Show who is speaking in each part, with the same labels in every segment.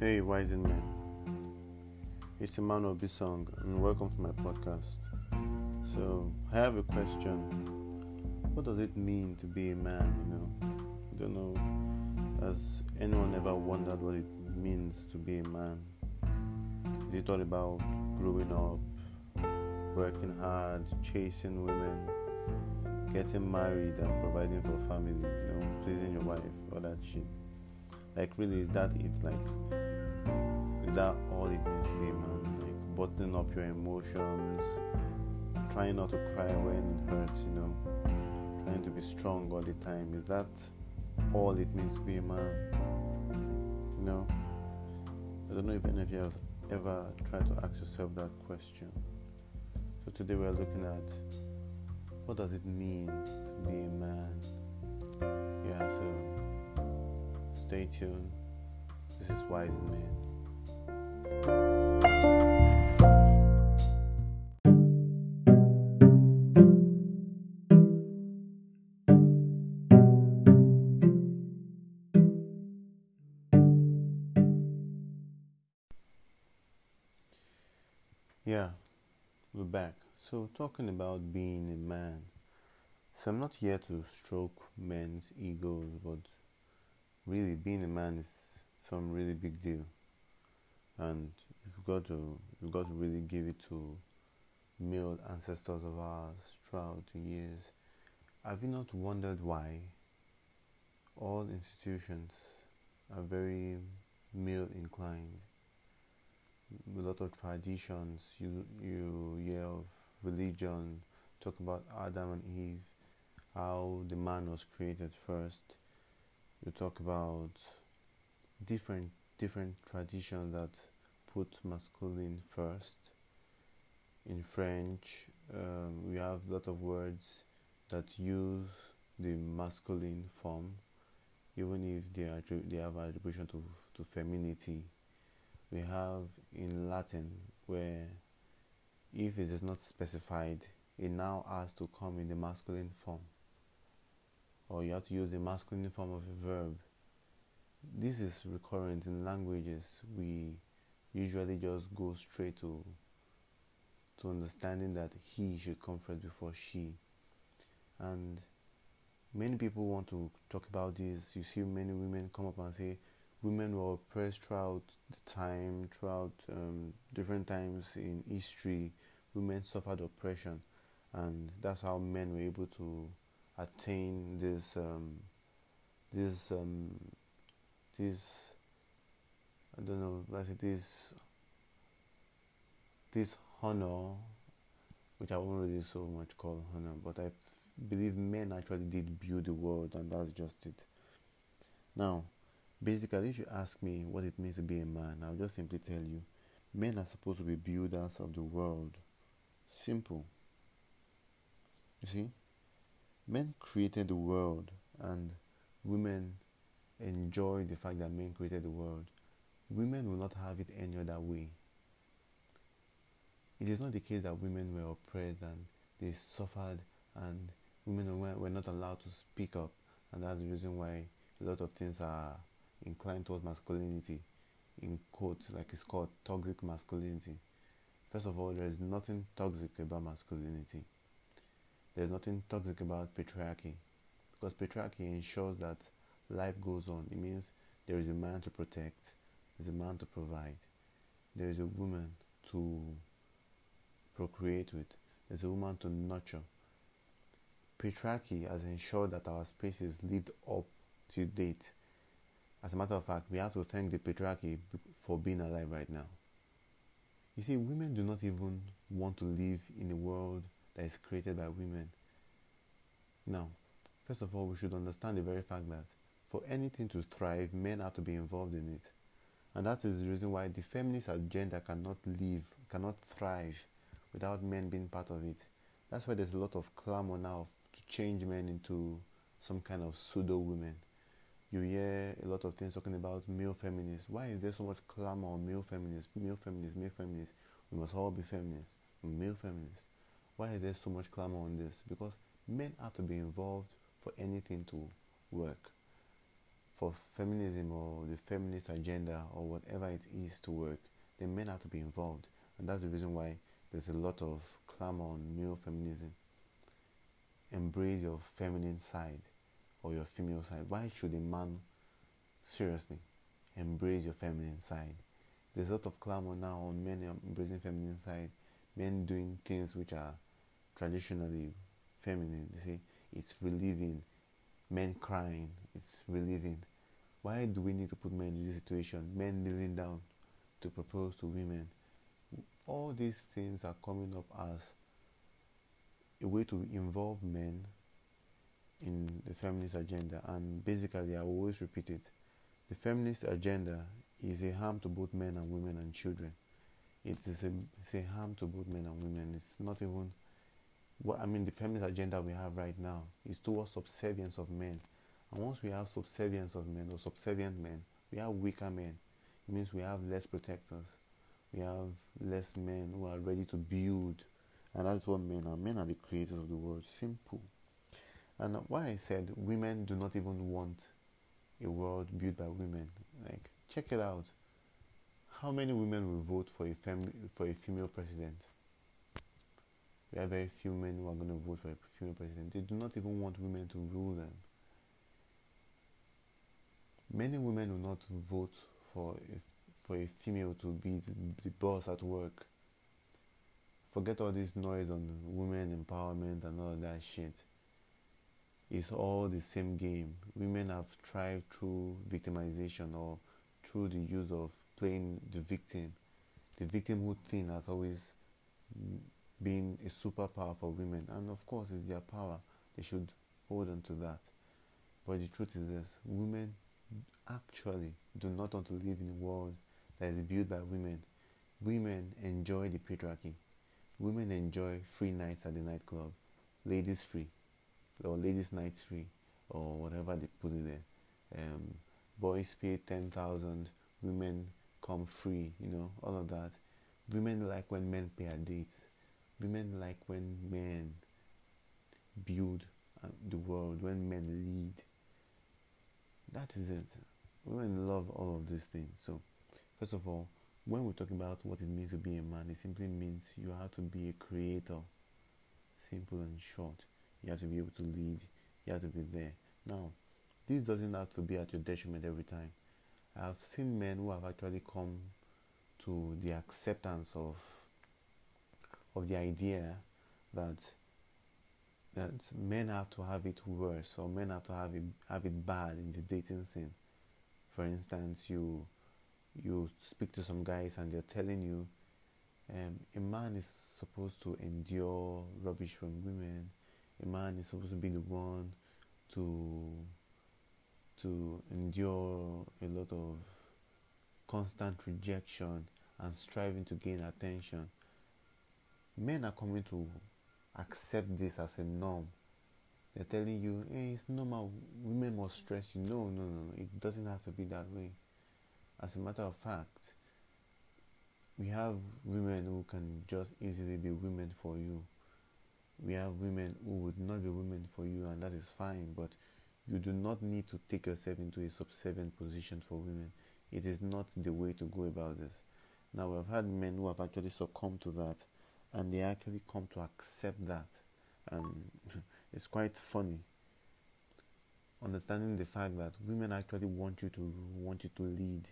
Speaker 1: Hey, Rising Man. It's Emmanuel Bisong, and welcome to my podcast. So, I have a question. What does it mean to be a man? You know, I don't know. Has anyone ever wondered what it means to be a man? Is it all about growing up, working hard, chasing women, getting married, and providing for family? You know, pleasing your wife, all that shit. Like, really, is that it? Like, is that all it means to be a man? Like, bottling up your emotions, trying not to cry when it hurts, you know, trying to be strong all the time. Is that all it means to be a man? You know, I don't know if any of you have ever tried to ask yourself that question. So today we are looking at what does it mean to be a man? Yeah, so stay tuned. This is Wise Man. Yeah, we're back. So, talking about being a man. So, I'm not here to stroke men's egos, but really, being a man is some really big deal. And you've got to, you've got to really give it to male ancestors of ours throughout the years. Have you not wondered why all institutions are very male inclined? a lot of traditions you you hear of religion talk about adam and eve how the man was created first you talk about different different traditions that put masculine first in french um, we have a lot of words that use the masculine form even if they are they have attribution to to femininity we have in Latin where if it is not specified, it now has to come in the masculine form. Or you have to use the masculine form of a verb. This is recurrent in languages. We usually just go straight to to understanding that he should come first before she. And many people want to talk about this. You see many women come up and say, women were oppressed throughout the time, throughout um, different times in history. Women suffered oppression, and that's how men were able to attain this, um, this, um, this. I don't know, say this, this honor, which I won't really so much call honor, but I believe men actually did build the world, and that's just it. Now, Basically, if you ask me what it means to be a man, I'll just simply tell you men are supposed to be builders of the world. Simple. You see? Men created the world, and women enjoy the fact that men created the world. Women will not have it any other way. It is not the case that women were oppressed and they suffered, and women were not allowed to speak up, and that's the reason why a lot of things are inclined towards masculinity, in quotes, like it's called toxic masculinity. First of all, there is nothing toxic about masculinity. There's nothing toxic about patriarchy, because patriarchy ensures that life goes on. It means there is a man to protect, there's a man to provide, there is a woman to procreate with, there's a woman to nurture. Patriarchy has ensured that our space is lived up to date as a matter of fact, we have to thank the patriarchy for being alive right now. You see, women do not even want to live in a world that is created by women. Now, first of all, we should understand the very fact that for anything to thrive, men have to be involved in it. And that is the reason why the feminist agenda cannot live, cannot thrive without men being part of it. That's why there's a lot of clamor now to change men into some kind of pseudo women you hear a lot of things talking about male feminists. Why is there so much clamor on male feminists, male feminists, male feminists? We must all be feminists, male feminists. Why is there so much clamor on this? Because men have to be involved for anything to work. for feminism or the feminist agenda or whatever it is to work, then men have to be involved. And that's the reason why there's a lot of clamor on male feminism. Embrace your feminine side or your female side. Why should a man, seriously, embrace your feminine side? There's a lot of clamor now on men embracing feminine side, men doing things which are traditionally feminine. They say it's relieving, men crying, it's relieving. Why do we need to put men in this situation? Men kneeling down to propose to women. All these things are coming up as a way to involve men in the feminist agenda. And basically, I always repeat it the feminist agenda is a harm to both men and women and children. It is a, it's a harm to both men and women. It's not even what I mean. The feminist agenda we have right now is towards subservience of men. And once we have subservience of men or subservient men, we have weaker men. It means we have less protectors. We have less men who are ready to build. And that's what men are. Men are the creators of the world. Simple. And why I said women do not even want a world built by women. Like, check it out. How many women will vote for a fem- for a female president? There are very few men who are going to vote for a female president. They do not even want women to rule them. Many women will not vote for a, for a female to be the, the boss at work. Forget all this noise on women empowerment and all that shit. It's all the same game. Women have thrived through victimization or through the use of playing the victim. The victimhood thing has always been a superpower for women, and of course, it's their power. They should hold on to that. But the truth is this women actually do not want to live in a world that is built by women. Women enjoy the patriarchy. Women enjoy free nights at the nightclub, ladies free, or ladies nights free, or whatever they put it there. Um, boys pay ten thousand, women come free. You know all of that. Women like when men pay a date. Women like when men build uh, the world, when men lead. That is it women love all of these things. So, first of all, when we're talking about what it means to be a man, it simply means you have to be a creator. Simple and short. You have to be able to lead. You have to be there. Now, this doesn't have to be at your detriment every time. I've seen men who have actually come to the acceptance of of the idea that that men have to have it worse or men have to have it have it bad in the dating scene. For instance you you speak to some guys and they're telling you um, a man is supposed to endure rubbish from women. A man is supposed to be the one to to endure a lot of constant rejection and striving to gain attention men are coming to accept this as a norm they're telling you, hey, it's normal, women must stress you. No, no, no, it doesn't have to be that way. As a matter of fact, we have women who can just easily be women for you. We have women who would not be women for you, and that is fine, but you do not need to take yourself into a subservient position for women. It is not the way to go about this. Now, we've had men who have actually succumbed to that, and they actually come to accept that. And it's quite funny understanding the fact that women actually want you to want you to lead.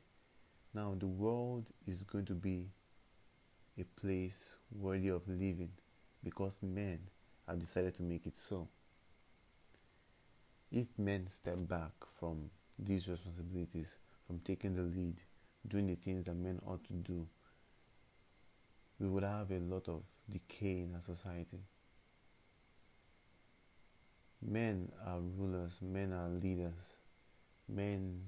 Speaker 1: Now the world is going to be a place worthy of living because men have decided to make it so. If men step back from these responsibilities, from taking the lead, doing the things that men ought to do, we would have a lot of decay in our society. Men are rulers, men are leaders. Men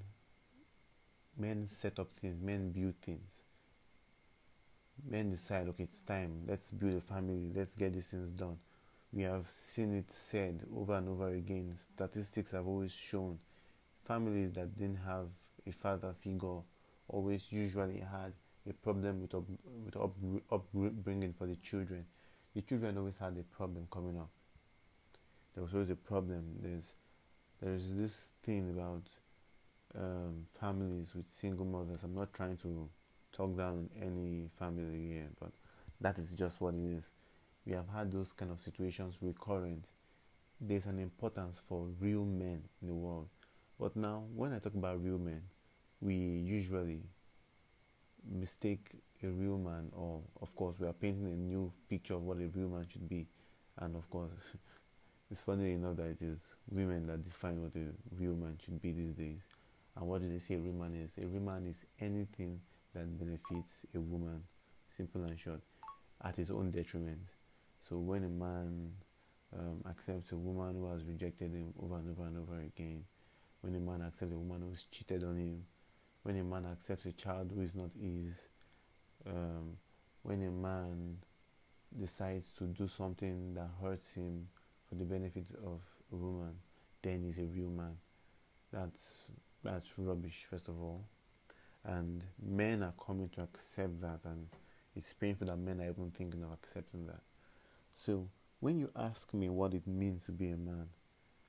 Speaker 1: men set up things, men build things. Men decide, okay, it's time, let's build a family, let's get these things done. We have seen it said over and over again. Statistics have always shown families that didn't have a father figure always usually had a problem with up, with up, upbringing for the children. The children always had a problem coming up there was always a problem. There's there's this thing about um, families with single mothers. I'm not trying to talk down any family here, but that is just what it is. We have had those kind of situations recurrent. There's an importance for real men in the world. But now, when I talk about real men, we usually mistake a real man, or of course, we are painting a new picture of what a real man should be. And of course, it's funny enough that it is women that define what a real man should be these days. And what do they say a real man is? A real man is anything that benefits a woman, simple and short, at his own detriment. So when a man um, accepts a woman who has rejected him over and over and over again, when a man accepts a woman who's cheated on him, when a man accepts a child who is not his, um, when a man decides to do something that hurts him for the benefit of a woman, then he's a real man. That's that's rubbish, first of all. And men are coming to accept that, and it's painful that men are even thinking of accepting that. So, when you ask me what it means to be a man,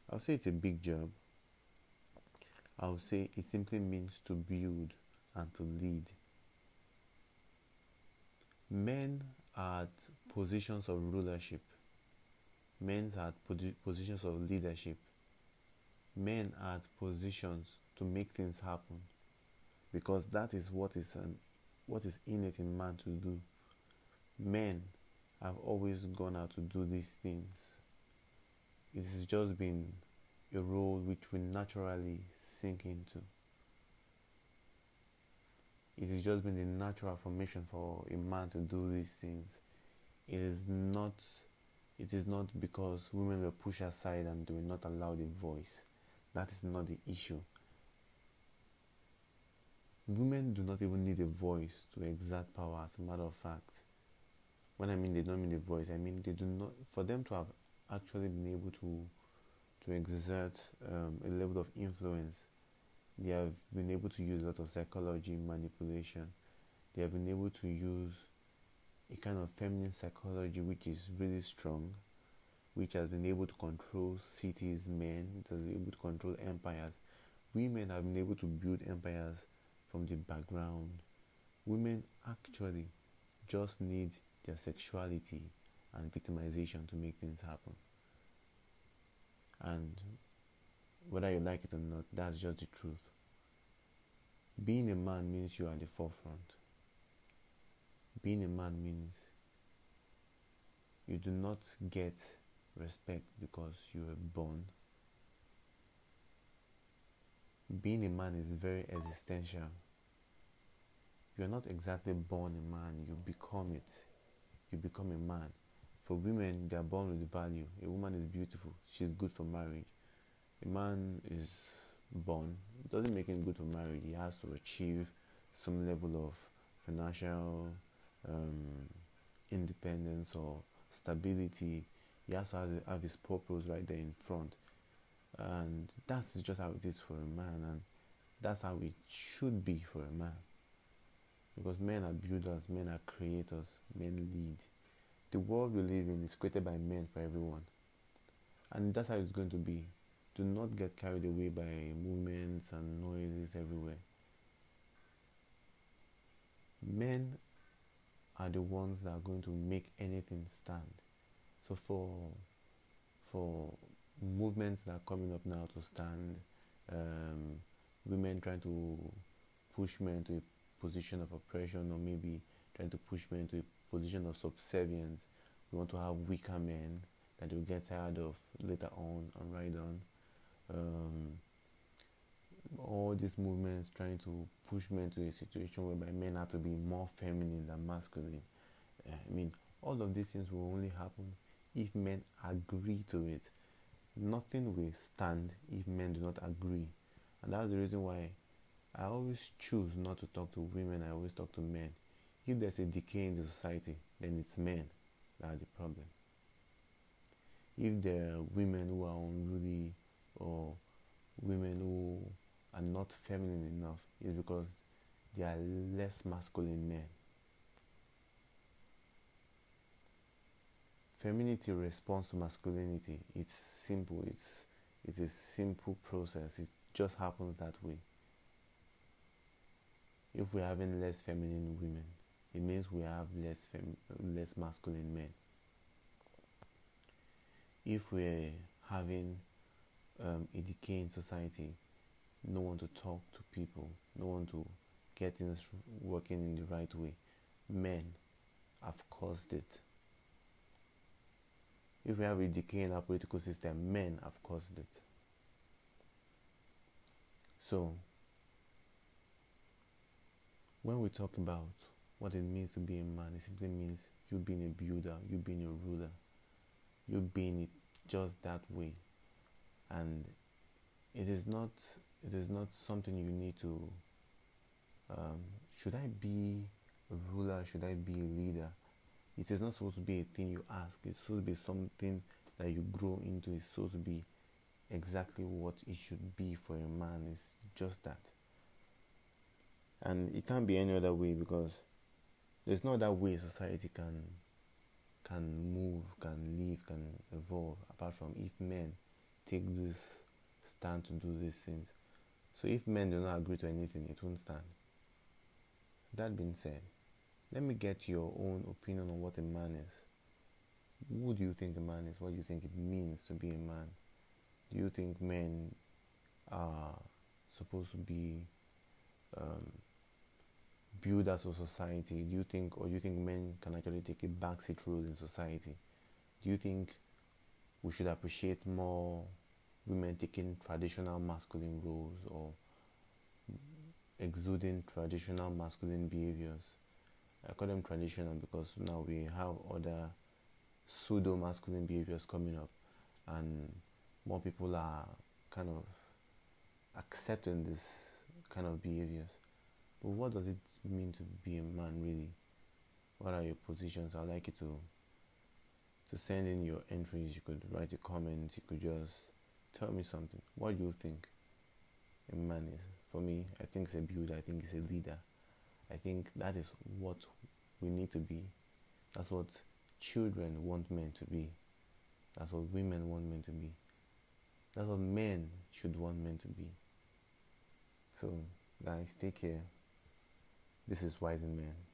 Speaker 1: I'll say it's a big job. I'll say it simply means to build and to lead. Men are at positions of rulership. Men are at positions of leadership. Men are at positions to make things happen because that is what is an, what is innate in man to do. Men have always gone out to do these things. It has just been a role which we naturally sink into. It has just been the natural formation for a man to do these things. It is not it is not because women were pushed aside and they were not allowed a voice. That is not the issue. Women do not even need a voice to exert power, as a matter of fact. When I mean they don't mean a voice, I mean they do not, for them to have actually been able to, to exert um, a level of influence, they have been able to use a lot of psychology manipulation. They have been able to use a kind of feminine psychology which is really strong, which has been able to control cities, men, it has been able to control empires. Women have been able to build empires from the background. Women actually just need their sexuality and victimization to make things happen. And whether you like it or not, that's just the truth. Being a man means you are at the forefront. Being a man means you do not get respect because you were born being a man is very existential. You're not exactly born a man, you become it. You become a man. For women, they are born with value. A woman is beautiful, she's good for marriage. A man is born, it doesn't make him good for marriage. He has to achieve some level of financial um, independence or stability. He has to have, have his purpose right there in front and that's just how it is for a man and that's how it should be for a man because men are builders men are creators men lead the world we live in is created by men for everyone. And that's how it's going to be. Do not get carried away by movements and noises everywhere. Men are the ones that are going to make anything stand. So for for movements that are coming up now to stand, um, women trying to push men to a position of oppression or maybe trying to push men to a position of subservience. We want to have weaker men that will get tired of later on and ride on. Um, all these movements trying to push men to a situation whereby men have to be more feminine than masculine. Uh, I mean, all of these things will only happen if men agree to it nothing will stand if men do not agree. And that's the reason why I always choose not to talk to women, I always talk to men. If there's a decay in the society, then it's men that are the problem. If there are women who are unruly or women who are not feminine enough, it's because they are less masculine men. femininity responds to masculinity. It's simple. It's it's a simple process. It just happens that way. if we're having less feminine women, it means we have less fem- less masculine men. If we're having um, a decaying society, no one to talk to people, no one to get things working in the right way, men have caused it. If we have a decaying our political system, men have caused it. So, when we talk about what it means to be a man, it simply means you being a builder, you being a ruler, you being it just that way. And it is not it is not something you need to um, should I be a ruler, should I be a leader? It is not supposed to be a thing you ask, it's supposed to be something that you grow into, it's supposed to be exactly what it should be for a man. It's just that. And it can't be any other way because there's no other way society can can move, can live, can evolve apart from if men take this stand to do these things. So if men do not agree to anything, it won't stand. That being said, let me get your own opinion on what a man is. Who do you think a man is? What do you think it means to be a man? Do you think men are supposed to be um, builders a society? Do you think, or do you think men can actually take a backseat role in society? Do you think we should appreciate more women taking traditional masculine roles or exuding traditional masculine behaviors? I call them traditional because now we have other pseudo masculine behaviors coming up, and more people are kind of accepting this kind of behaviors. But what does it mean to be a man really? What are your positions? I'd like you to to send in your entries. You could write a comment. You could just tell me something. What do you think a man is? For me, I think it's a builder. I think it's a leader. I think that is what we need to be. That's what children want men to be. That's what women want men to be. That's what men should want men to be. So, guys, take care. This is Wise Man.